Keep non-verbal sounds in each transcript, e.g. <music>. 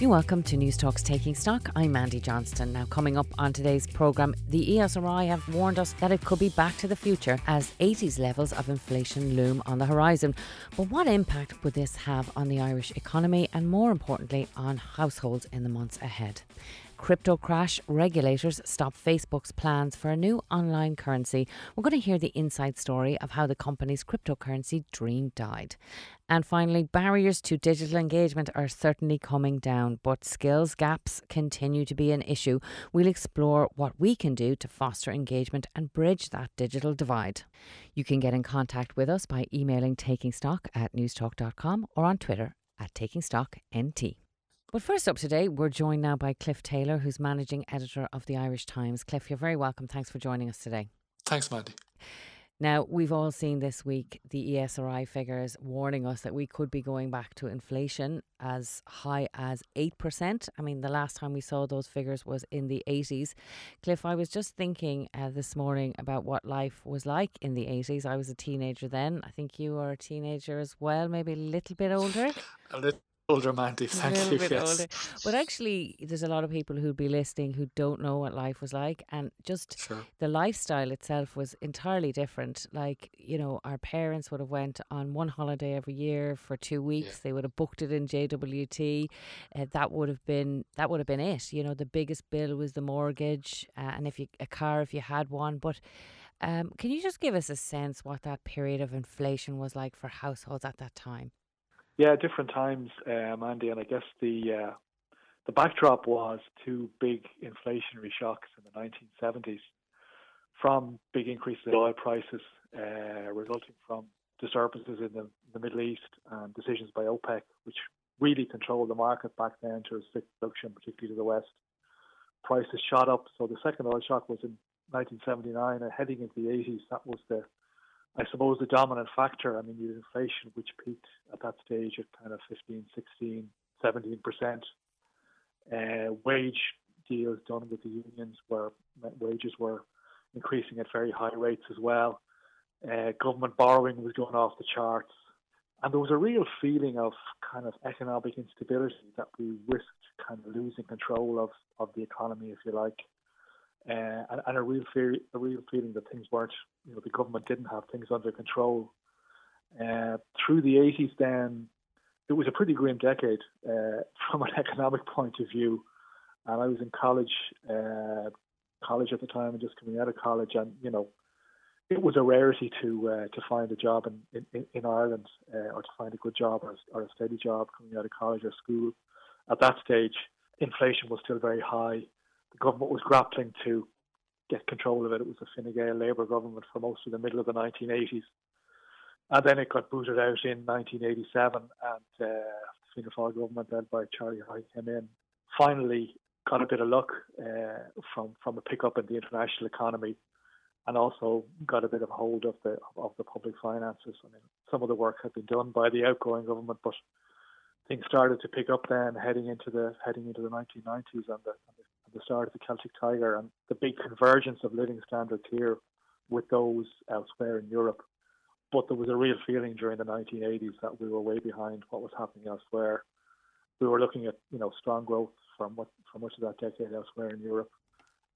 You're welcome to Newstalk's Taking Stock. I'm Mandy Johnston. Now, coming up on today's programme, the ESRI have warned us that it could be back to the future as 80s levels of inflation loom on the horizon. But what impact would this have on the Irish economy and, more importantly, on households in the months ahead? Crypto crash, regulators stop Facebook's plans for a new online currency. We're going to hear the inside story of how the company's cryptocurrency dream died. And finally, barriers to digital engagement are certainly coming down, but skills gaps continue to be an issue. We'll explore what we can do to foster engagement and bridge that digital divide. You can get in contact with us by emailing takingstock at newstalk.com or on Twitter at takingstocknt. But first up today, we're joined now by Cliff Taylor, who's managing editor of the Irish Times. Cliff, you're very welcome. Thanks for joining us today. Thanks, Mandy. Now, we've all seen this week the ESRI figures warning us that we could be going back to inflation as high as 8%. I mean, the last time we saw those figures was in the 80s. Cliff, I was just thinking uh, this morning about what life was like in the 80s. I was a teenager then. I think you were a teenager as well, maybe a little bit older. A little older Mandy, thank you. Yes. older. But actually, there's a lot of people who'd be listening who don't know what life was like, and just Sure. the lifestyle itself was entirely different. Like you know, our parents would have went on one holiday every year for two weeks. They would have booked it in JWT. Uh, that would have been that would have been it. You know, the biggest bill was the mortgage, uh, and if you a car if you had one. But um, can you just give us a sense what that period of inflation was like for households at that time? Yeah, different times, um, Andy, and I guess the uh, the backdrop was two big inflationary shocks in the 1970s, from big increases in oil prices uh, resulting from disturbances in the, the Middle East and decisions by OPEC, which really controlled the market back then to restrict production, particularly to the west. Prices shot up, so the second oil shock was in 1979, and heading into the 80s, that was the I suppose the dominant factor, I mean, you had inflation, which peaked at that stage at kind of 15, 16, 17%. Uh, wage deals done with the unions where wages were increasing at very high rates as well. Uh, government borrowing was going off the charts. And there was a real feeling of kind of economic instability that we risked kind of losing control of, of the economy, if you like. Uh, and, and, a real fear, a real feeling that things weren't, you know, the government didn't have things under control. Uh, through the 80s, then it was a pretty grim decade uh, <laughs> from an economic point of view. And I was in college, uh, college at the time, and just coming out of college, and you know, it was a rarity to uh, to find a job in in, in Ireland uh, or to find a good job or, or a steady job coming out of college or school. At that stage, inflation was still very high the government was grappling to get control of it. It was a Fine Gael Labour government for most of the middle of the 1980s. And then it got booted out in 1987, and uh, the Fianna Fáil government, led by Charlie Haughey, came in. Finally, got a bit of luck uh, from from a pickup in the international economy, and also got a bit of hold of the of the public finances. I mean, some of the work had been done by the outgoing government, but things started to pick up then, heading into the heading into the 1990s and the, and the the start of the Celtic Tiger and the big convergence of living standards here with those elsewhere in Europe. But there was a real feeling during the 1980s that we were way behind what was happening elsewhere. We were looking at you know strong growth from what from much of that decade elsewhere in Europe.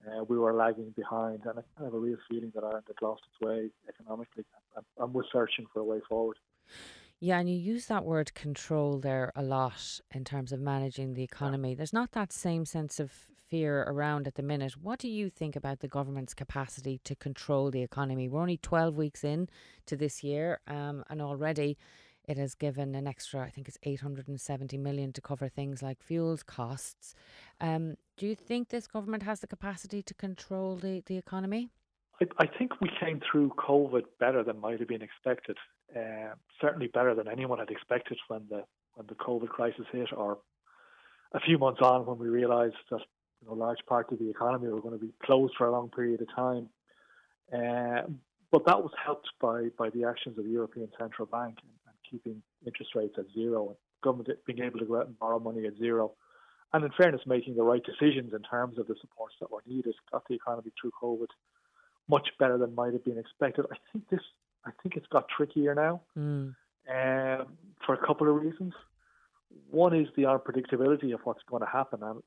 Uh, we were lagging behind, and I kind of a real feeling that Ireland had lost its way economically, and, and we're searching for a way forward. Yeah, and you use that word control there a lot in terms of managing the economy. Yeah. There's not that same sense of fear around at the minute. What do you think about the government's capacity to control the economy? We're only 12 weeks in to this year, um, and already it has given an extra, I think it's 870 million to cover things like fuels costs. Um, do you think this government has the capacity to control the, the economy? I, I think we came through COVID better than might have been expected. Uh, certainly better than anyone had expected when the when the COVID crisis hit, or a few months on when we realised that you know large parts of the economy were going to be closed for a long period of time. Uh, But that was helped by, by the actions of the European Central Bank and, and keeping interest rates at zero and government being able to go out and borrow money at zero. And in fairness, making the right decisions in terms of the supports that were needed, got the economy through COVID much better than might have been expected. I think this, I think it's got trickier now Mm. um, for a couple of reasons. One is the unpredictability of what's going to happen, and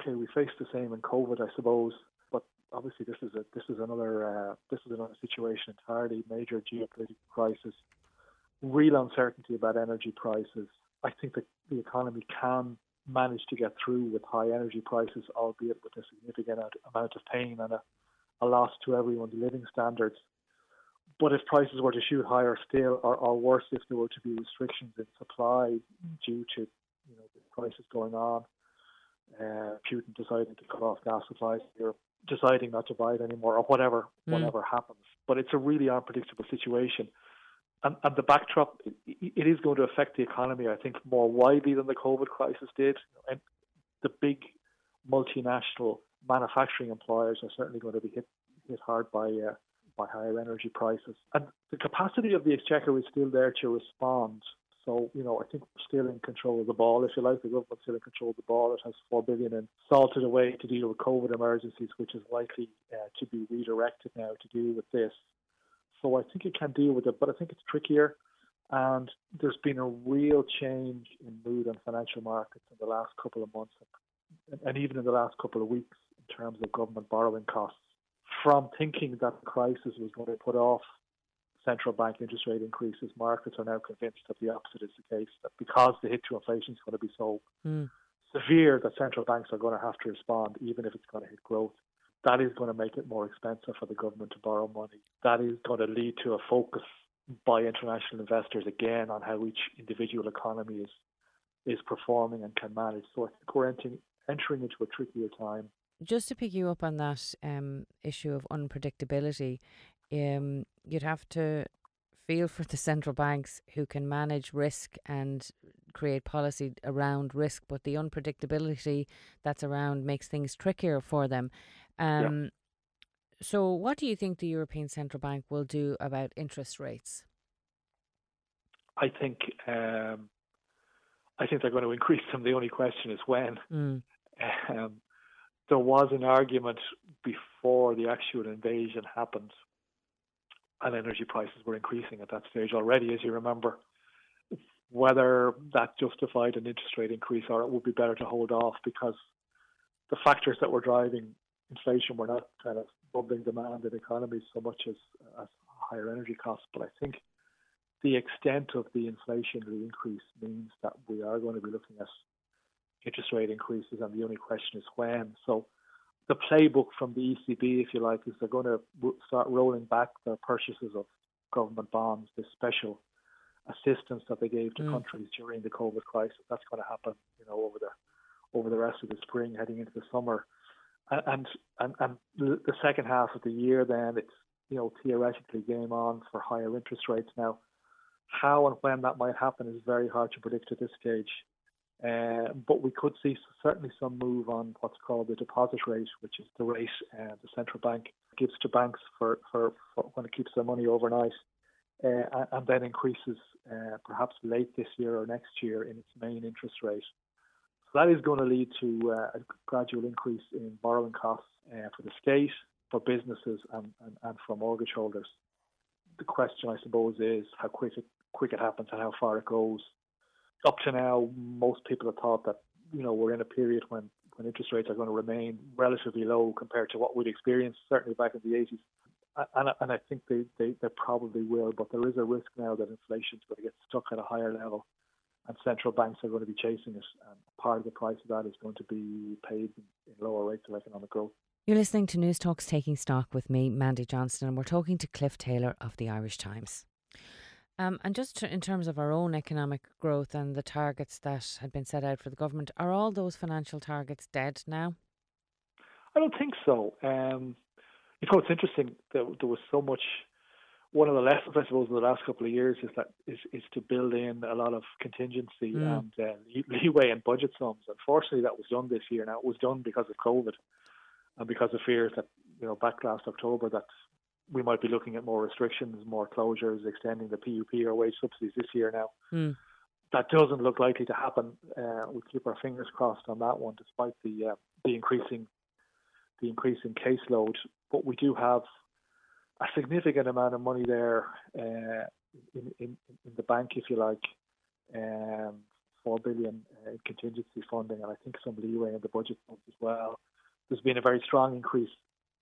okay, we face the same in COVID, I suppose, but obviously this is a this is another uh, this is another situation entirely. Major geopolitical crisis, real uncertainty about energy prices. I think that the economy can manage to get through with high energy prices, albeit with a significant amount- amount of pain and a, a loss to everyone's living standards. But if prices were to shoot higher still, or, or worse, if there were to be restrictions in supply due to you know the crisis going on, uh, Putin deciding to cut off gas supplies Europe, deciding not to buy it anymore, or whatever Mm. whatever happens. But it's a really unpredictable situation, and, and the backdrop it is going to affect the economy, I think, more widely than the COVID crisis did. And the big multinational manufacturing employers are certainly going to be hit hit hard by uh, by higher energy prices. And the capacity of the exchequer is still there to respond. So, you know, I think we're still in control of the ball, if you like. The government's still in control of the ball. It has four billion in salted away to deal with COVID emergencies, which is likely uh, to be redirected now to deal with this. So I think it can deal with it, but I think it's trickier. And there's been a real change in mood on financial markets in the last couple of months, and, and even in the last couple of weeks, in terms of government borrowing costs. From thinking that the crisis was going to put off central bank interest rate increases, markets are now convinced that the opposite is the case. That because the hit to inflation is going to be so Mm. severe, that central banks are going to have to respond, even if it's going to hit growth. That is going to make it more expensive for the government to borrow money. That is going to lead to a focus by international investors again on how each individual economy is is performing and can manage. So I think we're entering, entering into a trickier time. Just to pick you up on that um, issue of unpredictability, um, you'd have to feel for the central banks who can manage risk and create policy around risk, but the unpredictability that's around makes things trickier for them. Um, So, what do you think the European Central Bank will do about interest rates? I think um, I think they're going to increase them. The only question is when. Mm. Um, there was an argument before the actual invasion happened, and energy prices were increasing at that stage already, as you remember. Whether that justified an interest rate increase or it would be better to hold off because the factors that were driving inflation were not kind of bubbling demand in economies so much as, as higher energy costs. But I think the extent of the inflationary increase means that we are going to be looking at interest rate increases, and the only question is when. So, the playbook from the ECB, if you like, is they're going to start rolling back their purchases of government bonds, this special assistance that they gave to Mm. countries during the COVID crisis. That's going to happen, you know, over the over the rest of the spring, heading into the summer, and and and, the second half of the year. Then it's you know theoretically game on for higher interest rates now. How and when that might happen is very hard to predict at this stage. Uh, but we could see certainly some move on what's called the deposit rate, which is the rate uh, the central bank gives to banks for, for, for when it keeps their money overnight, uh, and then increases uh, perhaps late this year or next year in its main interest rate. So that is going to lead to uh, a gradual increase in borrowing costs uh, for the state, for businesses, and, and, and for mortgage holders. The question, I suppose, is how quick it, quick it happens and how far it goes up to now, most people have thought that you know we're in a period when when interest rates are going to remain relatively low compared to what we'd experienced certainly back in the 80s, and and I think they they, they probably will. But there is a risk now that inflation is going to get stuck at a higher level, and central banks are going to be chasing it, and part of the price of that is going to be paid in lower rates of economic growth. You're listening to Newstalk's Taking Stock with me, Mandy Johnston, and we're talking to Cliff Taylor of the Irish Times. Um, and just in terms of our own economic growth and the targets that had been set out for the government, are all those financial targets dead now? I don't think so. Um, you know, it's interesting that there was so much. One of the lessons, I suppose, in the last couple of years is that is, is to build in a lot of contingency Mm. and uh, leeway in budget sums. Unfortunately, that was done this year. Now it was done because of COVID and because of fears that you know back last October that we might be looking at more restrictions, more closures, extending the PUP or wage subsidies this year now. Mm. That doesn't look likely to happen. Uh, we keep our fingers crossed on that one, despite the uh, the increasing the increasing caseload. But we do have a significant amount of money there uh, in, in, in the bank, if you like, um, four billion uh, in contingency funding, and I think some leeway in the budget funds as well. There's been a very strong increase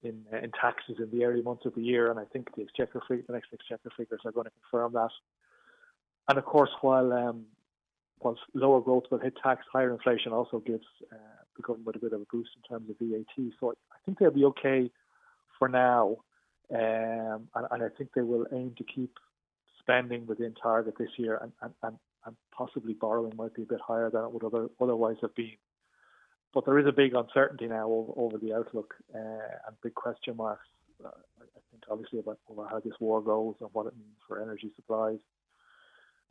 in uh, in taxes in the early months of the year, and I think the exchequer the next exchequer figures are going to confirm that. And of course, while um, while lower growth will hit tax, higher inflation also gives uh, the government a bit of a boost in terms of VAT. So I think they'll be okay for now, um, and, and, I think they will aim to keep spending within target this year, and, and, and, and possibly borrowing might be a bit higher than it would other, otherwise have been. But there is a big uncertainty now over, over the outlook uh, and big question marks. Uh, I think obviously about over how this war goes and what it means for energy supplies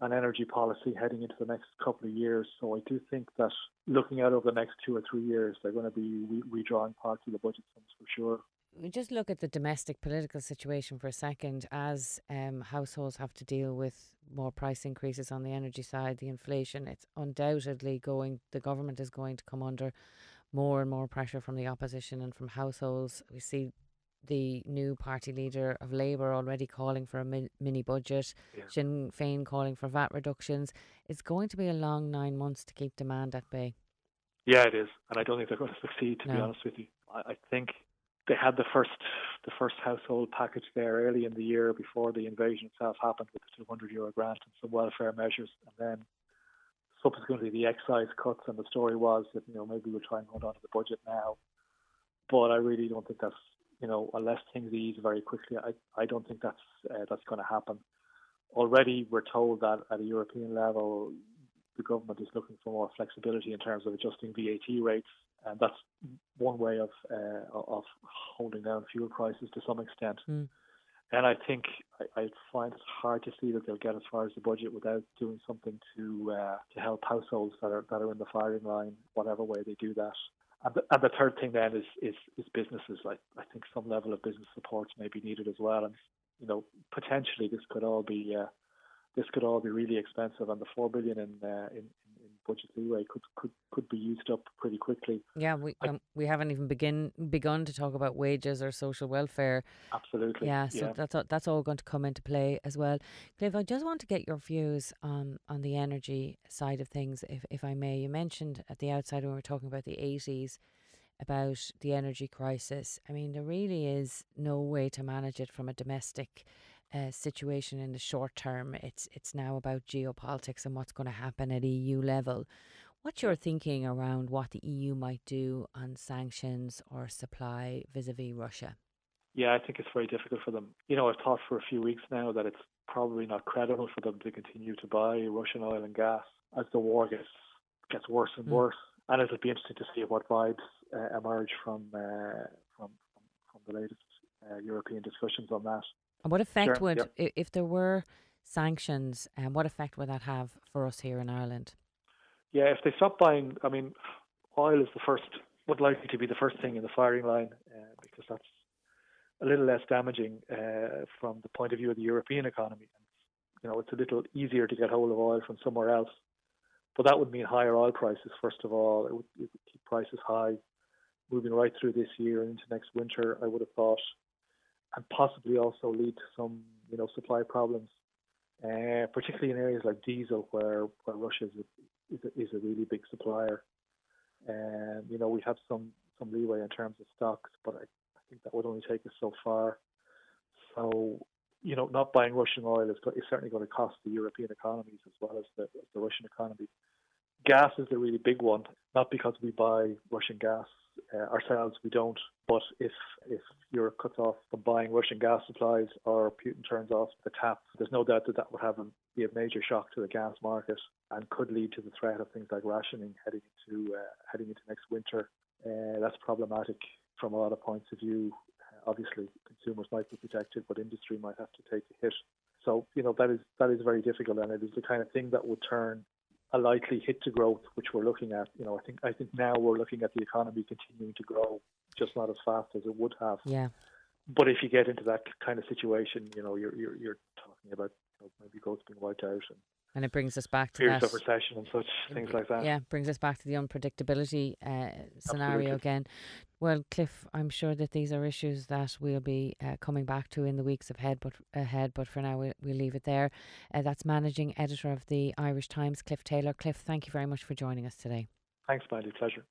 and energy policy heading into the next couple of years. So I do think that looking out over the next two or three years, they're going to be re- redrawing parts of the budget funds for sure. We just look at the domestic political situation for a second as um, households have to deal with more price increases on the energy side, the inflation. It's undoubtedly going, the government is going to come under more and more pressure from the opposition and from households. We see the new party leader of Labour already calling for a mi- mini budget, yeah. Sinn Féin calling for VAT reductions. It's going to be a long nine months to keep demand at bay. Yeah, it is, and I don't think they're going to succeed. To no. be honest with you, I, I, think they had the first the first household package there early in the year before the invasion itself happened with the 200 euro grant and some welfare measures, and then subsequently the excise cuts. And the story was that you know maybe we'll try and hold on to the budget now, but I really don't think that's you know, unless things ease very quickly, I, I don't think that's uh, that's going to happen. Already, we're told that at a European level, the government is looking for more flexibility in terms of adjusting VAT rates, and that's one way of uh, of holding down fuel prices to some extent. Mm. And I think I, I, find it hard to see that they'll get as far as the budget without doing something to uh, to help households that are that are in the firing line, whatever way they do that. And the, and the third thing then is, is, is businesses. I, I think some level of business support may be needed as well. And, you know, potentially this could all be, uh, this could all be really expensive. And the four billion in, uh, in, in budget leeway could, could, could be used up pretty quickly. Yeah, we um, we haven't even begin begun to talk about wages or social welfare. Absolutely. Yeah, so yeah. that's all, that's all going to come into play as well. Cliff, I just want to get your views on on the energy side of things, if if I may. You mentioned at the outside when we were talking about the eighties about the energy crisis. I mean, there really is no way to manage it from a domestic uh, situation in the short term. It's it's now about geopolitics and what's going to happen at EU level. What's your thinking around what the EU might do on sanctions or supply vis-a-vis Russia? Yeah, I think it's very difficult for them. You know, I've thought for a few weeks now that it's probably not credible for them to continue to buy Russian oil and gas as the war gets gets worse and mm. worse. And it'll be interesting to see what vibes uh, emerge from, uh, from, from from the latest uh, European discussions on that. And what effect sure, would, yep. if there were sanctions, and um, what effect would that have for us here in Ireland? Yeah, if they stop buying, I mean, oil is the first, would likely to be the first thing in the firing line uh, because that's a little less damaging uh, from the point of view of the European economy. You know, it's a little easier to get hold of oil from somewhere else, but that would mean higher oil prices. First of all, it would, it would keep prices high, moving right through this year and into next winter. I would have thought and possibly also lead to some, you know, supply problems, uh, particularly in areas like diesel, where, where Russia is a, is a, is a really big supplier. And you know, we have some some leeway in terms of stocks, but I, I think that would only take us so far. So, you know, not buying Russian oil is, is certainly going to cost the European economies as well as the, as the Russian economy. Gas is a really big one, not because we buy Russian gas uh, ourselves, we don't. But if if Europe cuts off from buying Russian gas supplies or Putin turns off the tap, there's no doubt that that would have a, be a major shock to the gas market and could lead to the threat of things like rationing heading into uh, heading into next winter. Uh, that's problematic from a lot of points of view. Uh, obviously, consumers might be protected, but industry might have to take a hit. So you know that is that is very difficult, and it is the kind of thing that would turn a likely hit to growth, which we're looking at. You know, I think I think now we're looking at the economy continuing to grow, just not as fast as it would have. Yeah. but if you get into that kind of situation, you know, you're you're, you're talking about you know, maybe goats being wiped out and and it brings us back to periods that. of recession and such things like that. Yeah, brings us back to the unpredictability uh, scenario Absolutely. again. Well, Cliff, I'm sure that these are issues that we'll be uh, coming back to in the weeks ahead. But ahead, but for now, we'll, we'll leave it there. Uh, that's managing editor of the Irish Times, Cliff Taylor. Cliff, thank you very much for joining us today. Thanks, Mandy. Pleasure.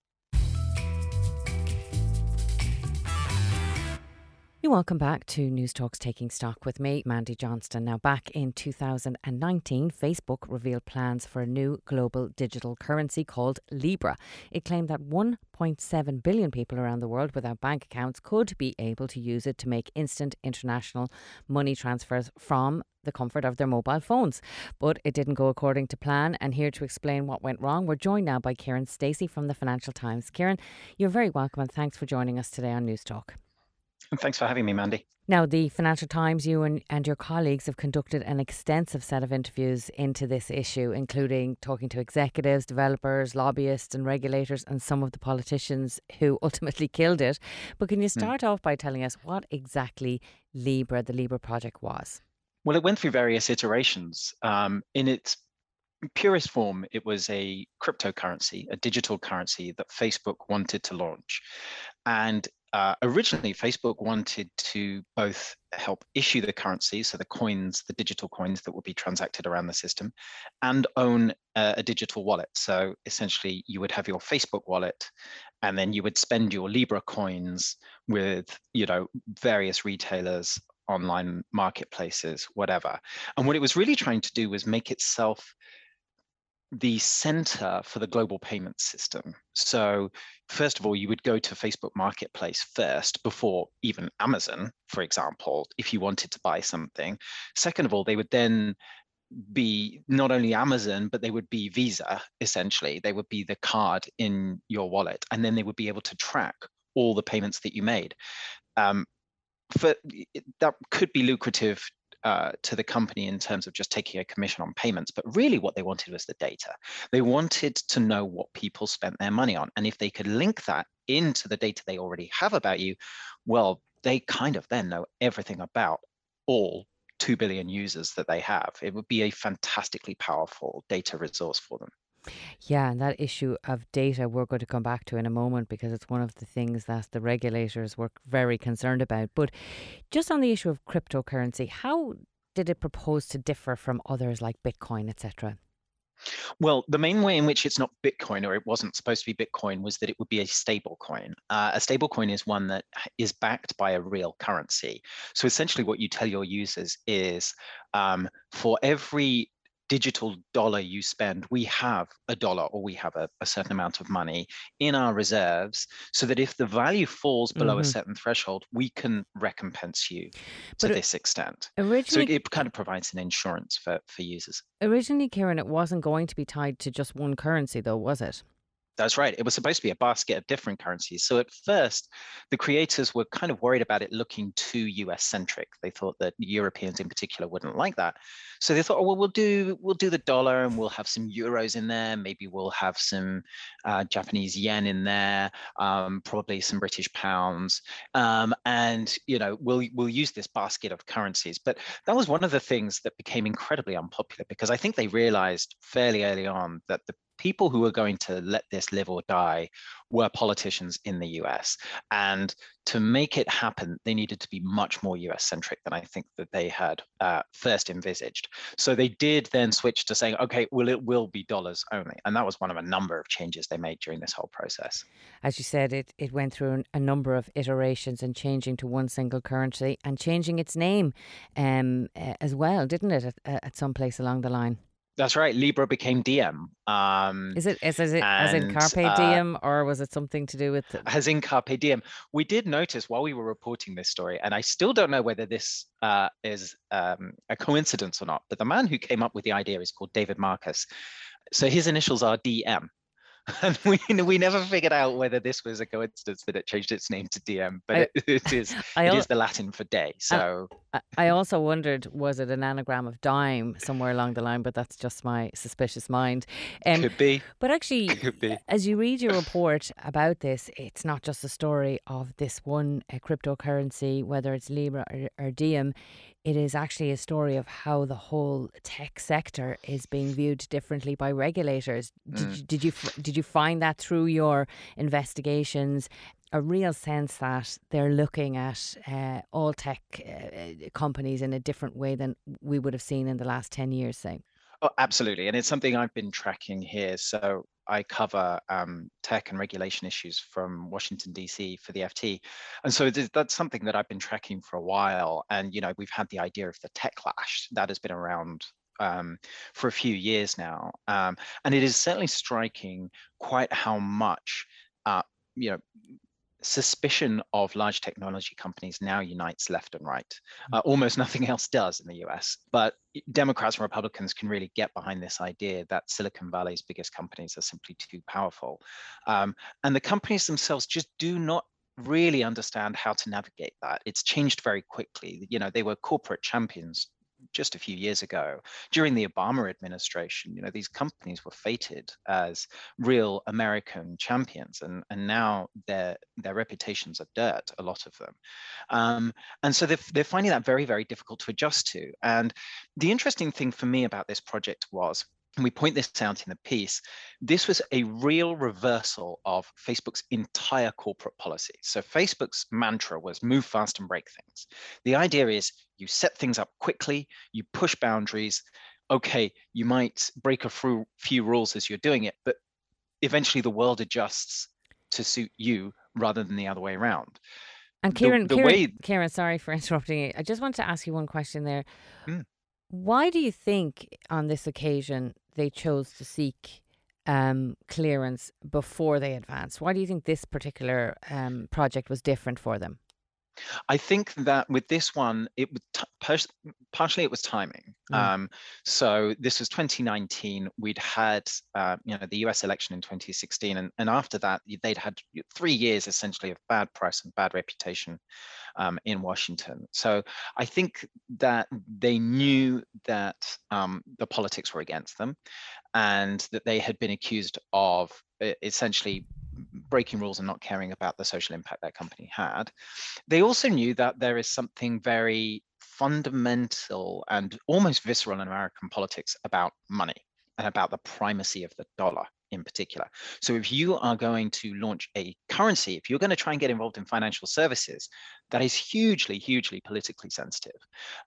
You're welcome back to Newstalk's Taking Stock with me, Mandy Johnston. Now, back in 2019, Facebook revealed plans for a new global digital currency called Libra. It claimed that 1.7 billion people around the world without bank accounts could be able to use it to make instant international money transfers from the comfort of their mobile phones. But it didn't go according to plan. And here to explain what went wrong, we're joined now by Kiran Stacey from the Financial Times. Kiran, you're very welcome and thanks for joining us today on Newstalk. And <laughs> thanks for having me, Mandy. Now, the Financial Times, you and, and your colleagues have conducted an extensive set of interviews into this issue, including talking to executives, developers, lobbyists, and regulators, and some of the politicians who <laughs> ultimately killed it. But can you start mm. off by telling us what exactly Libra, the Libra project, was? Well, it went through various iterations. Um, in its purest form, it was a cryptocurrency, a digital currency that Facebook wanted to launch. And uh, originally, Facebook wanted to both help issue the currency, so the coins, the digital coins that would be transacted around the system, and own a, a digital wallet. So essentially, you would have your Facebook wallet, and then you would spend your Libra coins with, you know, various retailers, online marketplaces, whatever. And what it was really trying to do was make itself the center for the global payment system. So, first of all, you would go to Facebook Marketplace first before even Amazon, for example, if you wanted to buy something. Second of all, they would then be not only Amazon, but they would be Visa, essentially. They would be the card in your wallet, and then they would be able to track all the payments that you made. Um, for, that could be lucrative uh, to the company in terms of just taking a commission on payments, but really what they wanted was the data. They wanted to know what people spent their money on. And if they could link that into the data they already have about you, well, they kind of then know everything about all 2 billion users that they have. It would be a fantastically powerful data resource for them. Yeah, and that issue of data we're going to come back to in a moment because it's one of the things that the regulators were very concerned about. But just on the issue of cryptocurrency, how did it propose to differ from others like Bitcoin, etc.? Well, the main way in which it's not Bitcoin, or it wasn't supposed to be Bitcoin, was that it would be a stable coin. Uh, a stable coin is one that is backed by a real currency. So essentially, what you tell your users is um, for every digital dollar you spend, we have a dollar or we have a, a, certain amount of money in our reserves so that if the value falls below mm-hmm. a certain threshold, we can recompense you to but this extent. Originally, so it, kind of provides an insurance for, for users. Originally, Kiran, it wasn't going to be tied to just one currency, though, was it? That's right. It was supposed to be a basket of different currencies. So at first, the creators were kind of worried about it looking too US centric. They thought that Europeans in particular wouldn't like that. So they thought, oh, well, we'll do we'll do the dollar and we'll have some euros in there. Maybe we'll have some uh, Japanese yen in there, um, probably some British pounds, um, and you know we'll we'll use this basket of currencies. But that was one of the things that became incredibly unpopular because I think they realized fairly early on that the people who were going to let this live or die were politicians in the US. And to make it happen, they needed to be much more US centric than I think that they had uh, first envisaged. So they did then switch to saying, okay, well, it will be dollars only. And that was one of a number of changes they made during this whole process. As you said, it, it went through a number of iterations and changing to one single currency and changing its name um, as well, didn't it, at, at some place along the line? That's right. Libra became DM. Um, is it is, is it and, as in carpe uh, diem, or was it something to do with? The... As in carpe diem. We did notice while we were reporting this story, and I still don't know whether this uh, is um, a coincidence or not. But the man who came up with the idea is called David Marcus. So his initials are DM. <laughs> and we we never figured out whether this was a coincidence that it changed its name to Diem, but I- it, <laughs> it is <laughs> I it is the Latin for day. So I- I also wondered, was it an anagram of dime somewhere along the line? But that's just my suspicious mind. Um, could be, but actually, be. as you read your report about this, it's not just a story of this one uh, cryptocurrency, whether it's Libra or, or Diem. It is actually a story of how the whole tech sector is being viewed differently by regulators. Did, Mm. you, did you did you find that through your investigations? A real sense that they're looking at uh, all tech uh, companies in a different way than we would have seen in the last ten years, say. Oh, absolutely. And it's something I've been tracking here. So I cover um, tech and regulation issues from Washington, DC for the FT. And so th- that's something that I've been tracking for a while. And, you know, we've had the idea of the techlash that has been around um, for a few years now. Um, and it is certainly striking quite how much, uh, you know, suspicion of large technology companies now unites left and right. Uh, almost <laughs> nothing else does in the US. But Democrats and Republicans can really get behind this idea that Silicon Valley's biggest companies are simply too powerful. Um, and the companies themselves just do not really understand how to navigate that. It's changed very quickly. You know, they were corporate champions just a few years ago during the Obama administration, you know, these companies were fated as real American champions, and, and now their their reputations are dirt, a lot of them. Um, and so they're, they're finding that very, very difficult to adjust to. And the interesting thing for me about this project was, and we point this out in the piece, this was a real reversal of Facebook's entire corporate policy. So Facebook's mantra was move fast and break things. The idea is you set things up quickly, you push boundaries. Okay, you might break a few, rules as you're doing it, but eventually the world adjusts to suit you rather than the other way around. And The- the Kiran, way- Kiran, sorry for <laughs> interrupting you. I just want to ask you one question there. Mm. Why do you think on this occasion they chose to seek um, clearance before they advanced? Why do you think this particular um, project was different for them? I think that with this one, it was t- partially it was timing. Mm. Um, so this was 2019. We'd had uh, you know the U.S. election in 2016, and, and after that they'd had three years essentially of bad press and bad reputation um, in Washington. So I think that they knew that um, the politics were against them, and that they had been accused of essentially breaking rules and not caring about the social impact their company had. They also knew that there is something very fundamental and almost visceral in American politics about money and about the primacy of the dollar in particular. So if you are going to launch a currency, if you're going to try and get involved in financial services, that is hugely, hugely politically sensitive.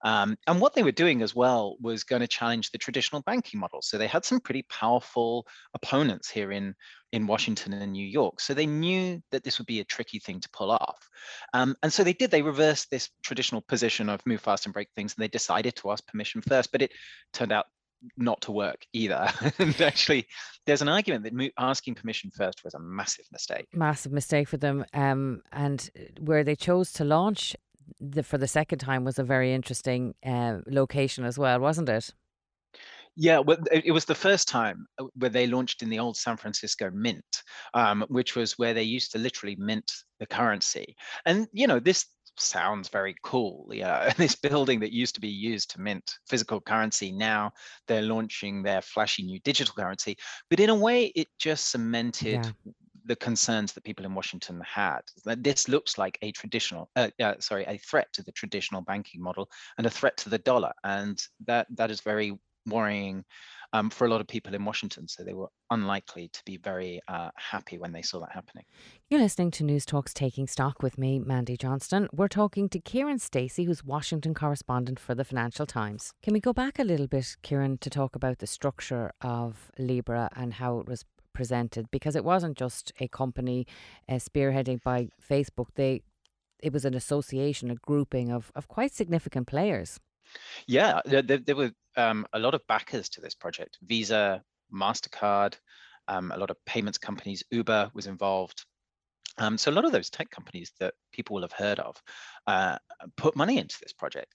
Um, and what they were doing as well was going to challenge the traditional banking model. So they had some pretty powerful opponents here in, in Washington and New York. So they knew that this would be a tricky thing to pull off. Um, and so they did, they reversed this traditional position of move fast and break things, and they decided to ask permission first, but it turned out not to work either. <laughs> and actually, there's an argument that asking permission first was a massive mistake. Massive mistake for them. Um, and where they chose to launch the, for the second time was a very interesting uh, location as well, wasn't it? Yeah, well, it it was the first time uh, where they launched in the old San Francisco Mint, um, which was where they used to literally mint the currency. And you know, this sounds very cool. Yeah, <laughs> this building that used to be used to mint physical currency, now they're launching their flashy new digital currency. But in a way, it just cemented Yeah. the concerns that people in Washington had. That this looks like a traditional, uh, uh, sorry, a threat to the traditional banking model and a threat to the dollar, and that that is very worrying um, for a lot of people in Washington. So they were unlikely to be very uh, happy when they saw that happening. You're listening to Newstalk's Taking Stock with me, Mandy Johnston. We're talking to Kiran Stacey, who's Washington correspondent for the Financial Times. Can we go back a little bit, Kiran, to talk about the structure of Libra and how it was presented? Because it wasn't just a company uh, spearheaded by Facebook. They it was an association, a grouping of, of quite significant players. Yeah, there, there, were um, a lot of backers to this project. Visa, Mastercard, um, a lot of payments companies. Uber was involved. Um, so a lot of those tech companies that people will have heard of uh, put money into this project.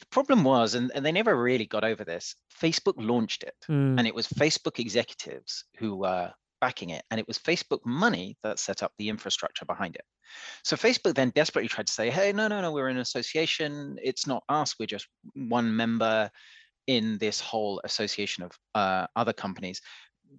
The problem was, and, and they never really got over this. Facebook launched it, Mm. and it was Facebook executives who were backing it, and it was Facebook money that set up the infrastructure behind it. So Facebook then desperately tried to say, hey, no, no, no, we're an association. It's not us. We're just one member in this whole association of uh, other companies.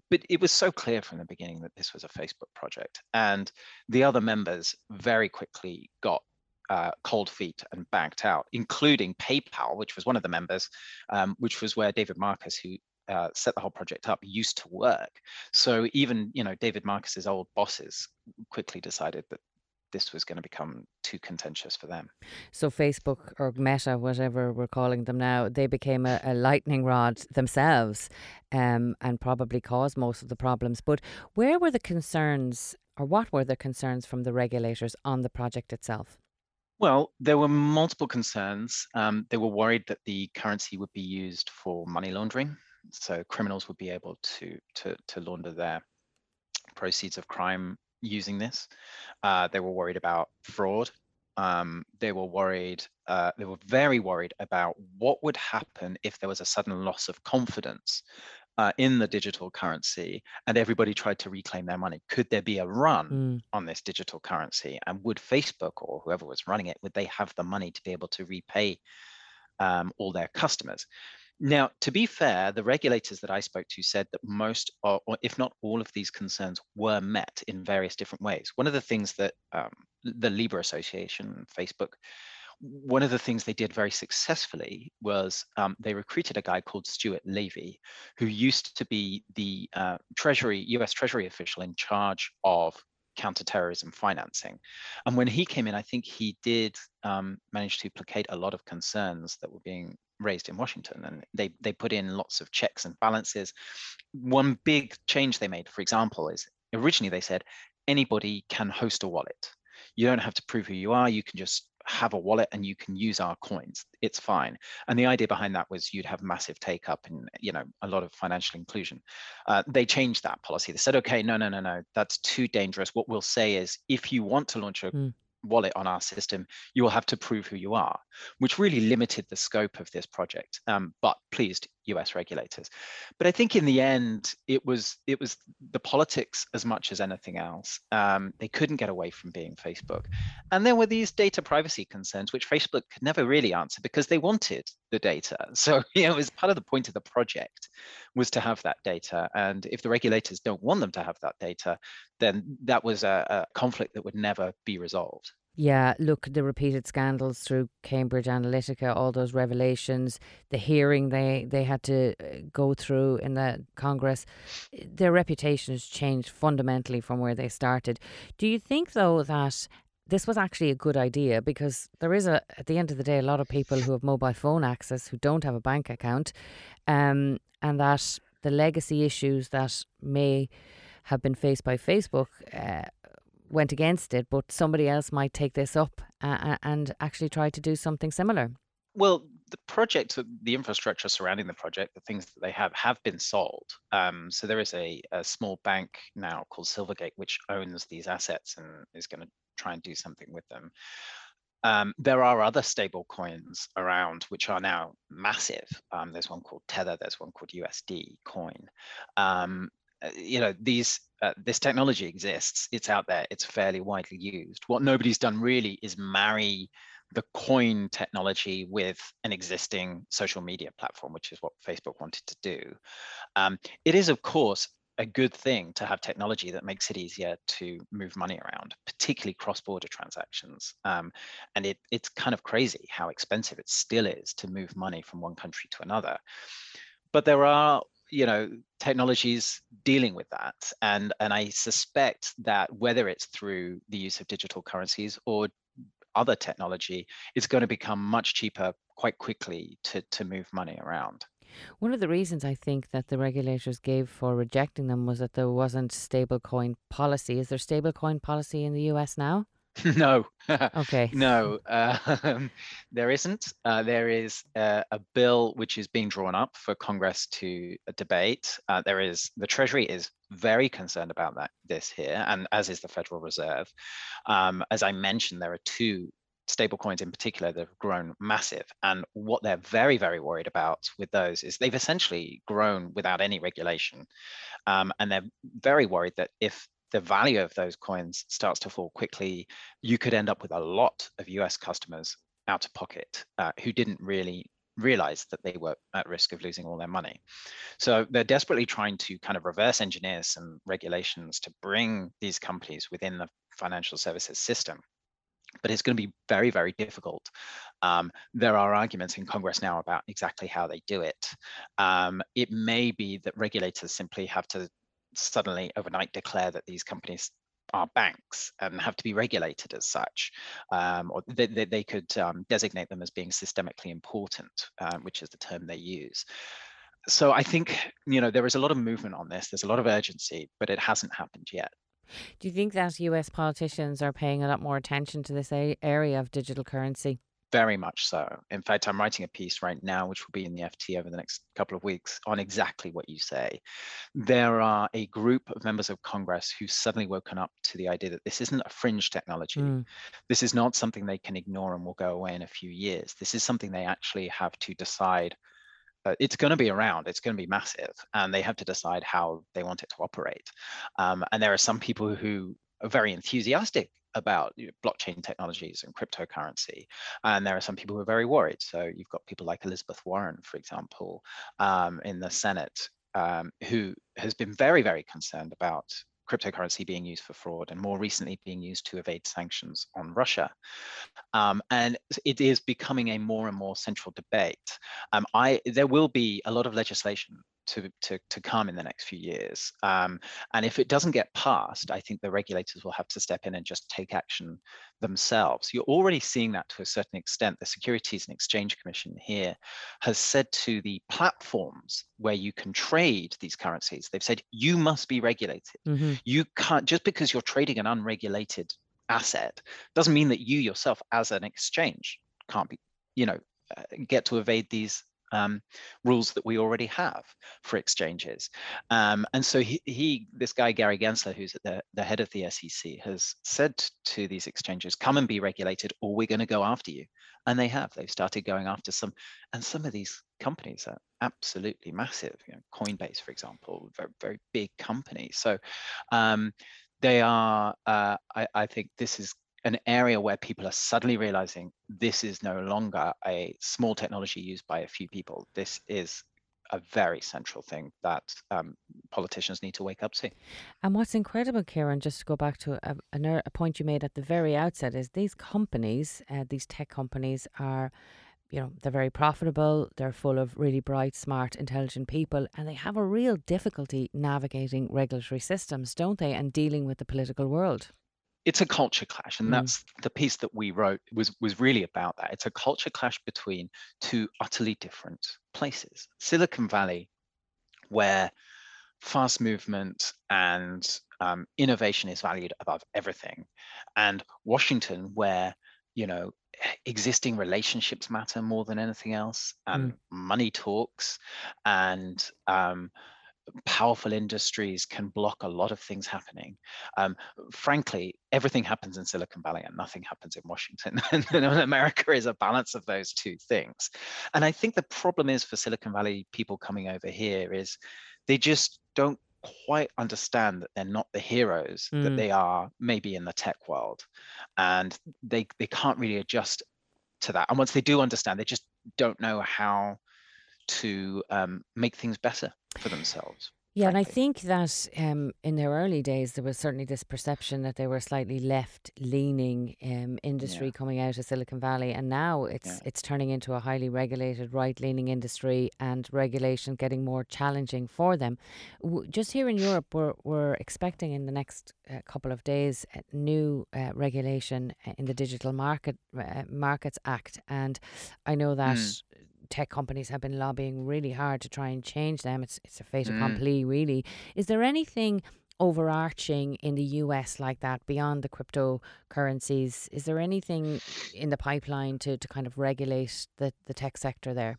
But it was so clear from the beginning that this was a Facebook project. And the other members very quickly got uh, cold feet and backed out, including PayPal, which was one of the members, um, which was where David Marcus, who uh, set the whole project up, used to work. So even you know David Marcus's old bosses quickly decided that this was going to become too contentious for them. So Facebook or Meta, whatever we're calling them now, they became a, a lightning rod themselves, um, and probably caused most of the problems. But where were the concerns, or what were the concerns from the regulators on the project itself? Well, there were multiple concerns. Um, they were worried that the currency would be used for money laundering, so criminals would be able to to to launder their proceeds of crime using this. Uh, they were worried about fraud. Um, they were worried, uh, they were very worried about what would happen if there was a sudden loss of confidence uh, in the digital currency and everybody tried to reclaim their money. Could there be a run mm. on this digital currency? And would Facebook or whoever was running it, would they have the money to be able to repay um, all their customers? Now, to be fair, the regulators that I spoke to said that most, or, or if not all of these concerns were met in various different ways. One of the things that um, the Libra Association, Facebook, one of the things they did very successfully was um, they recruited a guy called Stuart Levey, who used to be the uh, Treasury, US Treasury official in charge of counterterrorism financing. And when he came in, I think he did um, manage to placate a lot of concerns that were being raised in Washington, and they they put in lots of checks and balances. One big change they made, for example, is originally they said anybody can host a wallet. You don't have to prove who you are. You can just have a wallet and you can use our coins. It's fine. And the idea behind that was you'd have massive take up and you know a lot of financial inclusion. Uh, they changed that policy. They said, okay, no, no, no, no, that's too dangerous. What we'll say is if you want to launch a mm wallet on our system, you will have to prove who you are, which really limited the scope of this project, um, but pleased US regulators. But I think in the end, it was it was the politics as much as anything else. Um, they couldn't get away from being Facebook. And there were these data privacy concerns, which Facebook could never really answer because they wanted the data. <laughs> So you know, it was part of the point of the project was to have that data. And if the regulators don't want them to have that data, then that was a, a conflict that would never be resolved. Yeah, look, the repeated scandals through Cambridge Analytica, all those revelations, the hearing they, they had to uh, go through in the Congress, their reputation has changed fundamentally from where they started. Do you think, though, that this was actually a good idea because there is a at the end of the day a lot of people who have mobile phone access who don't have a bank account um, and that the legacy issues that may have been faced by Facebook uh, went against it, but somebody else might take this up uh, and actually try to do something similar. Well, the project, the infrastructure surrounding the project, the things that they have have been sold. Um, so there is a, a small bank now called Silvergate which owns these assets and is going to try and do something with them. Um, there are other stable coins around which are now massive. Um, there's one called Tether. There's one called USD Coin. Uh, you know these uh, this technology exists it's out there it's fairly widely used what nobody's done really is marry the coin technology with an existing social media platform which is what facebook wanted to do um, it is of course a good thing to have technology that makes it easier to move money around, particularly cross-border transactions. Um, and it, it's kind of crazy how expensive it still is to move money from one country to another. But there are you know technologies dealing with that and and i suspect that whether it's through the use of digital currencies or other technology it's going to become much cheaper quite quickly to to move money around one of the reasons I think that the regulators gave for rejecting them was that there wasn't stablecoin policy. Is there stablecoin policy in the US now? <laughs> no. <laughs> Okay. no, uh, there isn't. Uh, there is a, a, bill which is being drawn up for Congress to uh, debate. Uh, there is the Treasury is very concerned about that this here, and as is the Federal Reserve. Um, as I mentioned, there are two stablecoins in particular that have grown massive. And what they're very, very worried about with those is they've essentially grown without any regulation. Um, and they're very worried that if the value of those coins starts to fall quickly, you could end up with a lot of US customers out of pocket uh, who didn't really realize that they were at risk of losing all their money. So they're desperately trying to kind of reverse engineer some regulations to bring these companies within the financial services system but it's going to be very, very difficult. Um, there are arguments in Congress now about exactly how they do it. Um, it may be that regulators simply have to suddenly overnight declare that these companies are banks and have to be regulated as such, um, or they, they, could um, designate them as being systemically important, um, which is the term they use. So I think you know there is a lot of movement on this. There's a lot of urgency, but it hasn't happened yet. Do you think that US politicians are paying a lot more attention to this area of digital currency? Very much so. In fact, I'm writing a piece right now, which will be in the FT over the next couple of weeks, on exactly what you say. There are a group of members of Congress who suddenly woken up to the idea that this isn't a fringe technology. Mm. This is not something they can ignore and will go away in a few years. This is something they actually have to decide uh, it's going to be around, it's going to be massive, and they have to decide how they want it to operate. Um, and there are some people who are very enthusiastic about you know, blockchain technologies and cryptocurrency. And there are some people who are very worried. So you've got people like Elizabeth Warren, for example, um, in the Senate, um, who has been very, very concerned about cryptocurrency being used for fraud and more recently being used to evade sanctions on Russia. Um, and it is becoming a more and more central debate. Um, I, there will be a lot of legislation to, to, to come in the next few years. Um, and if it doesn't get passed, I think the regulators will have to step in and just take action themselves. You're already seeing that to a certain extent. The Securities and Exchange Commission here has said to the platforms where you can trade these currencies, they've said you must be regulated. Mm-hmm. You can't, just because you're trading an unregulated asset, doesn't mean that you yourself as an exchange can't be, you know, uh, get to evade these um, rules that we already have for exchanges. Um, and so he, he, this guy, Gary Gensler, who's at the, the head of the SEC, has said to these exchanges, come and be regulated or we're going to go after you. And they have, they've started going after some, and some of these companies are absolutely massive. You know, Coinbase, for example, very, very big company. So um, they are, uh, I, I think this is an area where people are suddenly realizing this is no longer a small technology used by a few people. This is a very central thing that um, politicians need to wake up to. And what's incredible, Kiran, just to go back to a, a, a point you made at the very outset, is these companies, uh, these tech companies, are. You know, they're very profitable, they're full of really bright, smart, intelligent people, and they have a real difficulty navigating regulatory systems, don't they, and dealing with the political world it's a culture clash and mm. that's the piece that we wrote was was really about that it's a culture clash between two utterly different places silicon valley where fast movement and um, innovation is valued above everything and washington where you know existing relationships matter more than anything else and mm. money talks and um, powerful industries can block a lot of things happening. Um, frankly, everything happens in Silicon Valley and nothing happens in Washington. <laughs> and America is a balance of those two things. And I think the problem is for Silicon Valley people coming over here is they just don't quite understand that they're not the heroes mm. that they are maybe in the tech world and they they can't really adjust to that and once they do understand they just don't know how to um, make things better for themselves. Yeah, frankly. and I think that um, in their early days, there was certainly this perception that they were slightly left-leaning um, industry yeah. coming out of Silicon Valley, and now it's yeah. it's turning into a highly regulated, right-leaning industry, and regulation getting more challenging for them. W- just here in Europe, we're we're expecting in the next uh, couple of days new uh, regulation uh, in the Digital Market uh, Markets Act, and I know that. Mm tech companies have been lobbying really hard to try and change them. It's it's a fait accompli, mm. really. Is there anything overarching in the US like that beyond the cryptocurrencies? Is there anything in the pipeline to, to kind of regulate the, the tech sector there?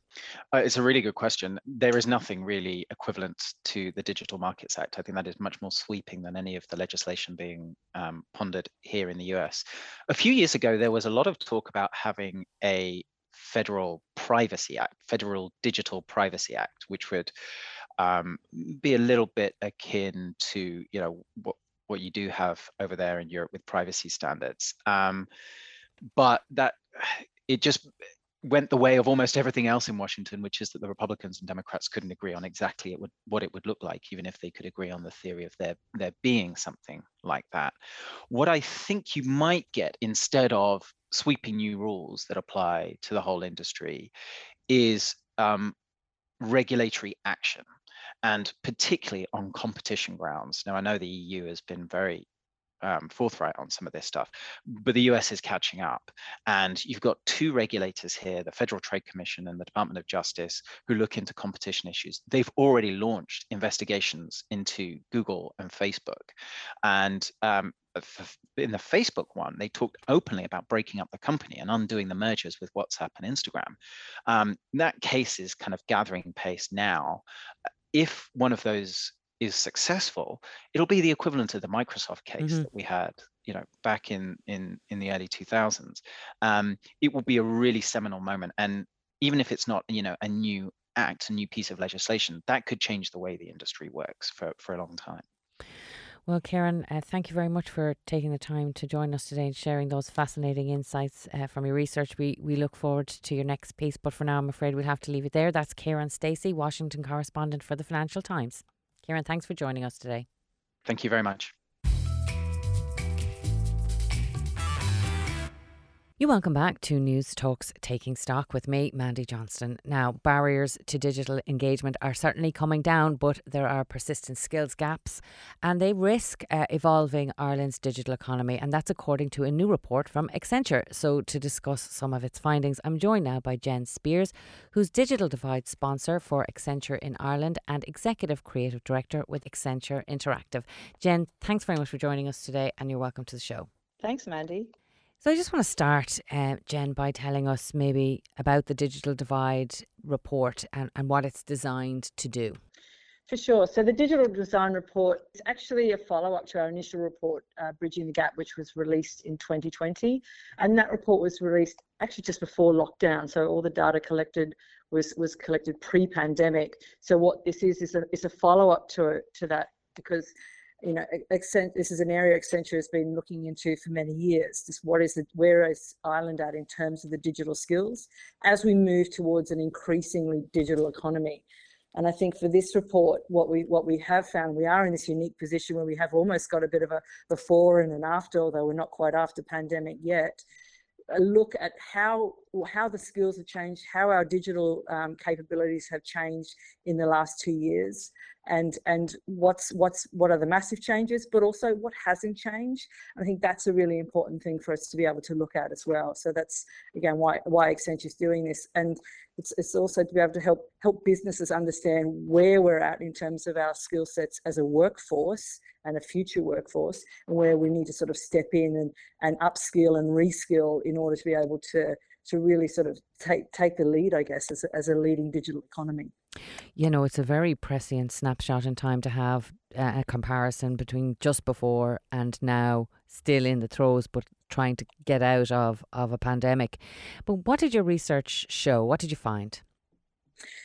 Uh, it's a really good question. There is nothing really equivalent to the Digital Markets Act. I think that is much more sweeping than any of the legislation being um, pondered here in the US. A few years ago, there was a lot of talk about having a federal privacy act, federal digital privacy act, which would um, be a little bit akin to you know what what you do have over there in Europe with privacy standards. Um, but that <sighs> it just went the way of almost everything else in Washington, which is that the Republicans and Democrats couldn't agree on exactly it would, what it would look like, even if they could agree on the theory of there, there being something like that. What I think you might get instead of sweeping new rules that apply to the whole industry is um, regulatory action and particularly on competition grounds. Now, I know the EU has been very um, forthright on some of this stuff, but the US is catching up. And you've got two regulators here, the Federal Trade Commission and the Department of Justice, who look into competition issues. They've already launched investigations into Google and Facebook. And um, in the Facebook one, they talked openly about breaking up the company and undoing the mergers with WhatsApp and Instagram. Um, that case is kind of gathering pace now if one of those is successful, it'll be the equivalent of the Microsoft case mm-hmm. that we had, you know, back in in in the early 2000s. Um, it will be a really seminal moment, and even if it's not, you know, a new act, a new piece of legislation, that could change the way the industry works for for a long time. Well, Kiran, uh, thank you very much for taking the time to join us today and sharing those fascinating insights uh, from your research. We we look forward to your next piece, but for now, I'm afraid we'll have to leave it there. That's Kiran Stacey, Washington correspondent for the Financial Times. Kiran, thanks for joining us today. Thank you very much. You welcome back to Newstalk's Taking Stock with me, Mandy Johnston. Now, barriers to digital engagement are certainly coming down, but there are persistent skills gaps and they risk uh, evolving Ireland's digital economy. And that's according to a new report from Accenture. So, to discuss some of its findings, I'm joined now by Jen Spears, who's Digital Divide sponsor for Accenture in Ireland and Executive Creative Director with Accenture Interactive. Jen, thanks very much for joining us today and you're welcome to the show. Thanks, Mandy. So I just want to start, uh, Jen, by telling us maybe about the Digital Divide report and, and what it's designed to do. For sure. So the Digital Design Report is actually a follow-up to our initial report, uh, Bridging the Gap, which was released in 2020. And that report was released actually just before lockdown. So all the data collected was was collected pre-pandemic. So what this is is a, is a follow-up to to that because you know, this is an area Accenture has been looking into for many years. Just what is the where is Ireland at in terms of the digital skills as we move towards an increasingly digital economy. And I think for this report, what we what we have found, we are in this unique position where we have almost got a bit of a before and an after, although we're not quite after pandemic yet. A look at how how the skills have changed, how our digital um, capabilities have changed in the last two years, and and what's what's what are the massive changes but also what hasn't changed. I think that's a really important thing for us to be able to look at as well. So that's again why why accenture is doing this. And it's, it's also to be able to help help businesses understand where we're at in terms of our skill sets as a workforce and a future workforce and where we need to sort of step in and and upskill and reskill in order to be able to to really sort of take take the lead i guess as a, as a leading digital economy you know, it's a very prescient snapshot in time to have a comparison between just before and now, still in the throes, but trying to get out of, of a pandemic. But what did your research show? What did you find?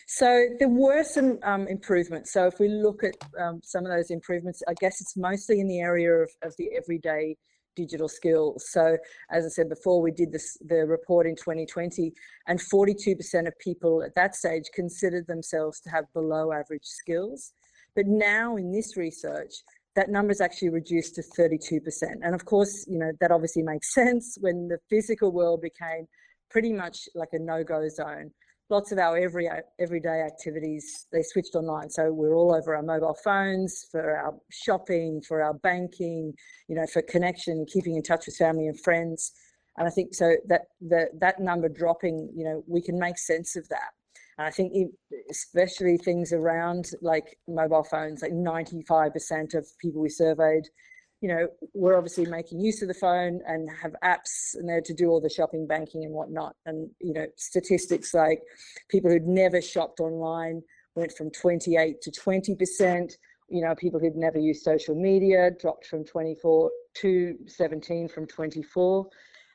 So there were some um, improvements. So if we look at um, some of those improvements, I guess it's mostly in the area of, of the everyday digital skills. So as I said before, we did this the report in 2020, and 42% of people at that stage considered themselves to have below average skills. But now in this research, that number is actually reduced to 32%. And of course, you know, that obviously makes <laughs> sense when the physical world became pretty much like a no-go zone lots of our every everyday activities they switched online. So we're all over our mobile phones for our shopping for our banking you know for connection keeping in touch with family and friends. And i think so that the, that number dropping you know we can make sense of that. And I think especially things around like mobile phones, like 95% of people we surveyed, you know, we're obviously making use of the phone and have apps and there to do all the shopping, banking and whatnot. And, you know, statistics like people who'd never shopped online went from 28 to 20%. You know, people who'd never used social media dropped from 24 to 17 from 24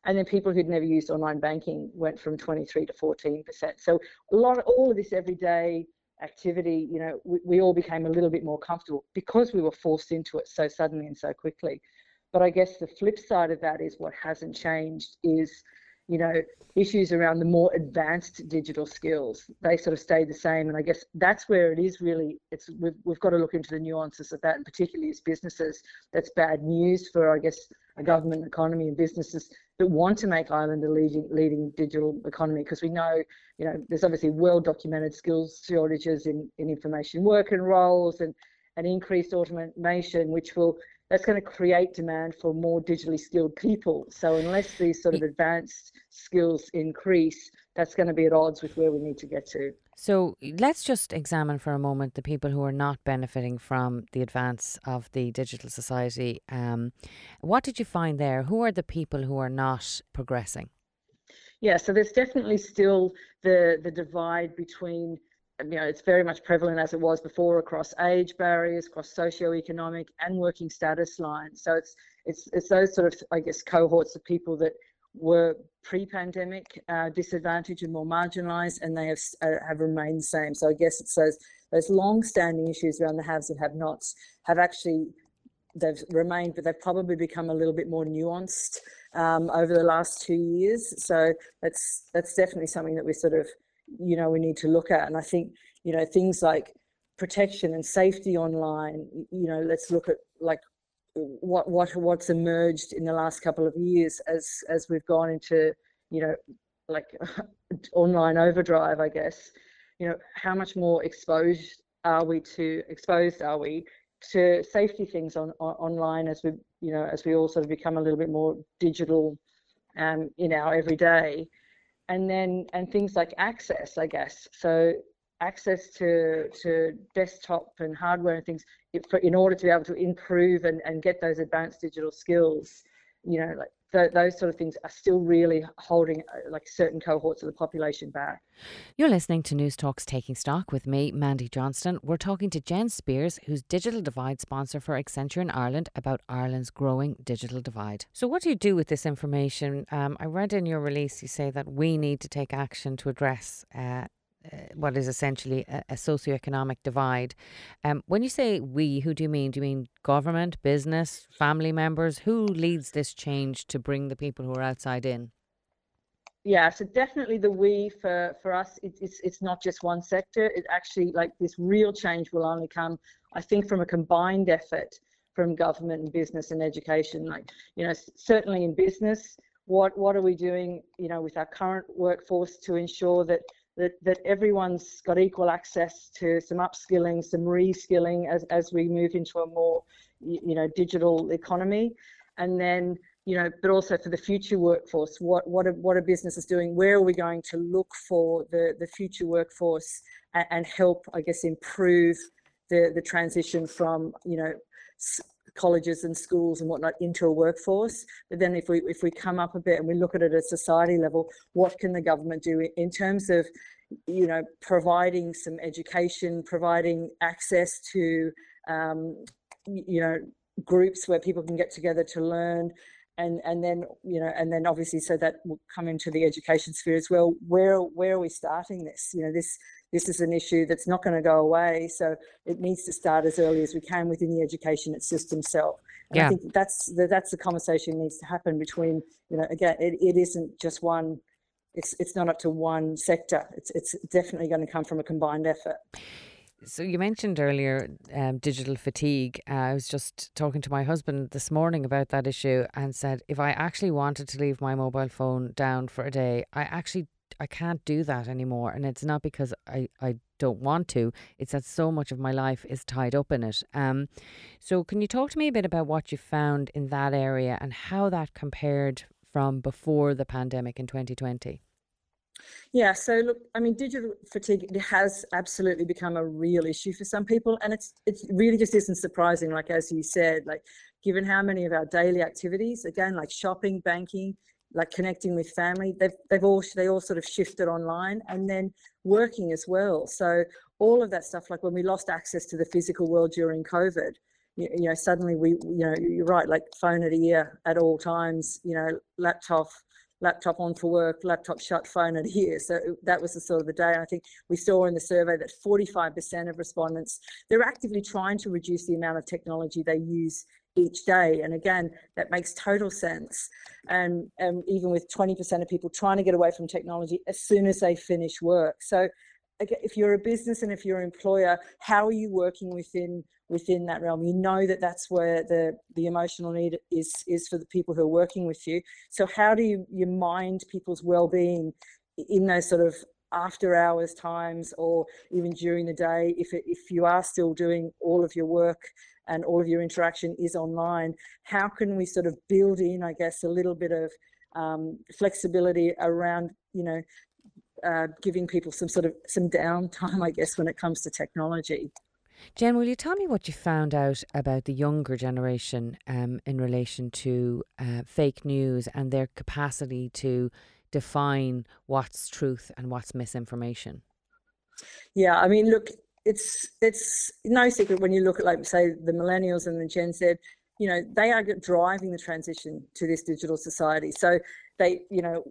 and then people who'd never used online banking went from 23 to 14 percent. So a lot of all of this everyday activity, you know, we, we all became a little bit more comfortable because we were forced into it so suddenly and so quickly. But I guess the flip side of that is what hasn't changed is, you know, issues around the more advanced digital skills. They sort of stay the same, and I guess that's where it is really. It's we've we've got to look into the nuances of that, and particularly as businesses, that's bad news for I guess a government economy and businesses that want to make Ireland a leading leading digital economy because we know you know there's obviously well documented skills shortages in, in information work and roles and and increased automation which will that's going to create demand for more digitally skilled people. So unless these sort of mm. advanced skills increase that's going to be at odds with where we need to get to so let's just examine for a moment the people who are not benefiting from the advance of the digital society. Um, what did you find there? Who are the people who are not progressing? Yeah, so there's definitely still the the divide between you know it's very much prevalent as it was before across age barriers, across socioeconomic and working status lines. So it's it's it's those sort of I guess cohorts of people that were pre-pandemic uh, disadvantaged and more marginalised, and they have uh, have remained the same. So I guess it's those those long-standing issues around the haves and have-nots have actually they've remained, but they've probably become a little bit more nuanced um, over the last two years. So that's that's definitely something that we sort of you know we need to look at, and I think you know things like protection and safety online. You know, let's look at like what what what's emerged in the last couple of years as as we've gone into you know like <laughs> online overdrive i guess. You know how much more exposed are we to exposed are we to safety things on, on online as we you know as we all sort of become a little bit more digital um, in our everyday? And then and things like access i guess. So access to to desktop and hardware and things for, in order to be able to improve and, and get those advanced digital skills you know like th- those sort of things are still really holding uh, like certain cohorts of the population back. You're listening to Newstalk's taking stock with me mandy johnston. We're talking to jen spears who's digital divide sponsor for accenture in ireland about ireland's growing digital divide. So what do you do with this information? Um, i read in your release you say that we need to take action to address uh, uh, what is essentially a, a socioeconomic divide. Um, when you say we, who do you mean? Do you mean government, business, family members? Who leads this change to bring the people who are outside in? Yeah, so definitely the we for for us, it, it's it's not just one sector. It actually like this real change will only come, I think, from a combined effort from government and business and education. Like you know, certainly in business, what what are we doing? You know, with our current workforce to ensure that that, that everyone's got equal access to some upskilling, some reskilling as, as we move into a more, you know, digital economy. And then, you know, but also for the future workforce, what, what, are, what are businesses doing? Where are we going to look for the, the future workforce and, and help, I guess, improve the, the transition from, you know, colleges and schools and whatnot into a workforce. But then if we if we come up a bit and we look at it at society level, what can the government do in terms of you know providing some education, providing access to um, you know groups where people can get together to learn and and then you know and then obviously so that will come into the education sphere as well. Where where are we starting this? You know this this is an issue that's not going to go away so it needs to start as early as we can within the education system itself. And yeah. i think that's the, that's the conversation needs to happen between you know again it, it isn't just one it's it's not up to one sector. It's it's definitely going to come from a combined effort so you mentioned earlier um, digital fatigue. Uh, I was just talking to my husband this morning about that issue and said if I actually wanted to leave my mobile phone down for a day, I actually I can't do that anymore. And it's not because I, I don't want to. It's that so much of my life is tied up in it. Um, so can you talk to me a bit about what you found in that area and how that compared from before the pandemic in 2020? Yeah, so look, I mean, digital fatigue has absolutely become a real issue for some people, and it's it really just isn't surprising. Like as you said, like given how many of our daily activities, again, like shopping, banking, like connecting with family, they've they've all they all sort of shifted online, and then working as well. So all of that stuff, like when we lost access to the physical world during COVID, you, you know, suddenly we, you know, you're right, like phone at ear at all times, you know, laptop laptop on for work, laptop shut, phone at ear. So that was the sort of the day. I think we saw in the survey that 45% of respondents, they're actively trying to reduce the amount of technology they use each day. And again, that makes total sense. And, and even with 20% of people trying to get away from technology as soon as they finish work. So if you're a business and if you're an employer, how are you working within within that realm? You know that that's where the the emotional need is is for the people who are working with you. So how do you you mind people's well-being in those sort of after hours times or even during the day if it, if you are still doing all of your work and all of your interaction is online how can we sort of build in i guess a little bit of um, flexibility around you know uh, giving people some sort of some downtime, I guess, when it comes to technology. Jen, will you tell me what you found out about the younger generation um, in relation to uh, fake news and their capacity to define what's truth and what's misinformation? Yeah, I mean, look, it's it's no secret when you look at, like, say, the millennials and the Gen Z. You know, they are driving the transition to this digital society. So they, you know,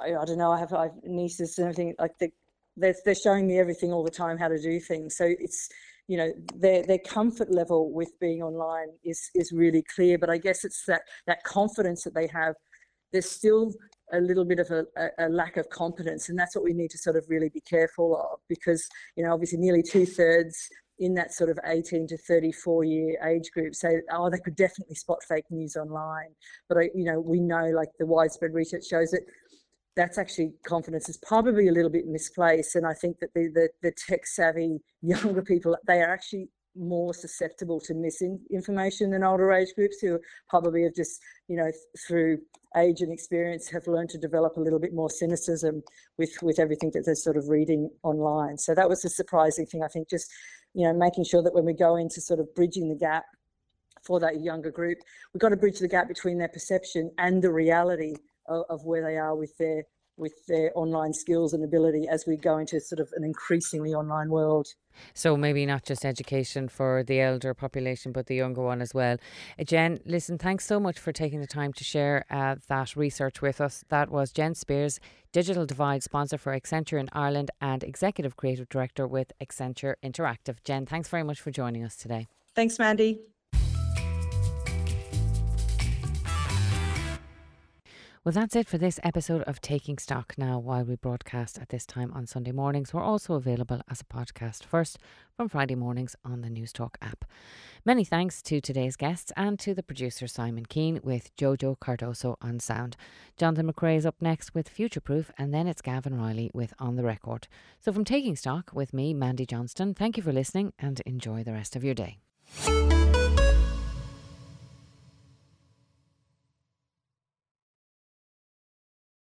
I, I don't know. I have, I have nieces and everything. Like they, they're, they're showing me everything all the time how to do things. So it's you know their their comfort level with being online is is really clear. But I guess it's that that confidence that they have. There's still a little bit of a, a, lack of competence, and that's what we need to sort of really be careful of because you know obviously nearly two thirds in that sort of 18 to 34 year age group say oh they could definitely spot fake news online but I, you know we know like the widespread research shows that that's actually confidence is probably a little bit misplaced. And I think that the, the, the tech savvy <laughs> younger people, they are actually more susceptible to misinformation than older age groups who probably have just, you know, through age and experience have learned to develop a little bit more cynicism with, with everything that they're sort of reading online. So that was a surprising thing. I think just, you know, making sure that when we go into sort of bridging the gap for that younger group, we've got to bridge the gap between their perception and the reality of, of where they are with their with their online skills and ability as we go into sort of an increasingly online world. So maybe not just education for the elder population, but the younger one as well. Uh, Jen, listen, thanks so much for taking the time to share uh, that research with us. That was Jen Spears, Digital Divide sponsor for Accenture in Ireland and Executive Creative Director with Accenture Interactive. Jen, thanks very much for joining us today. Thanks, Mandy. Well, that's it for this episode of Taking Stock Now. While we broadcast at this time on Sunday mornings, we're also available as a podcast first from Friday mornings on the Newstalk app. Many thanks to today's guests and to the producer Simon Keane with Jojo Cardoso on sound. Jonathan McCrea is up next with Future Proof, and then it's Gavin Reilly with On the Record. So, from Taking Stock with me, Mandy Johnston, thank you for listening and enjoy the rest of your day.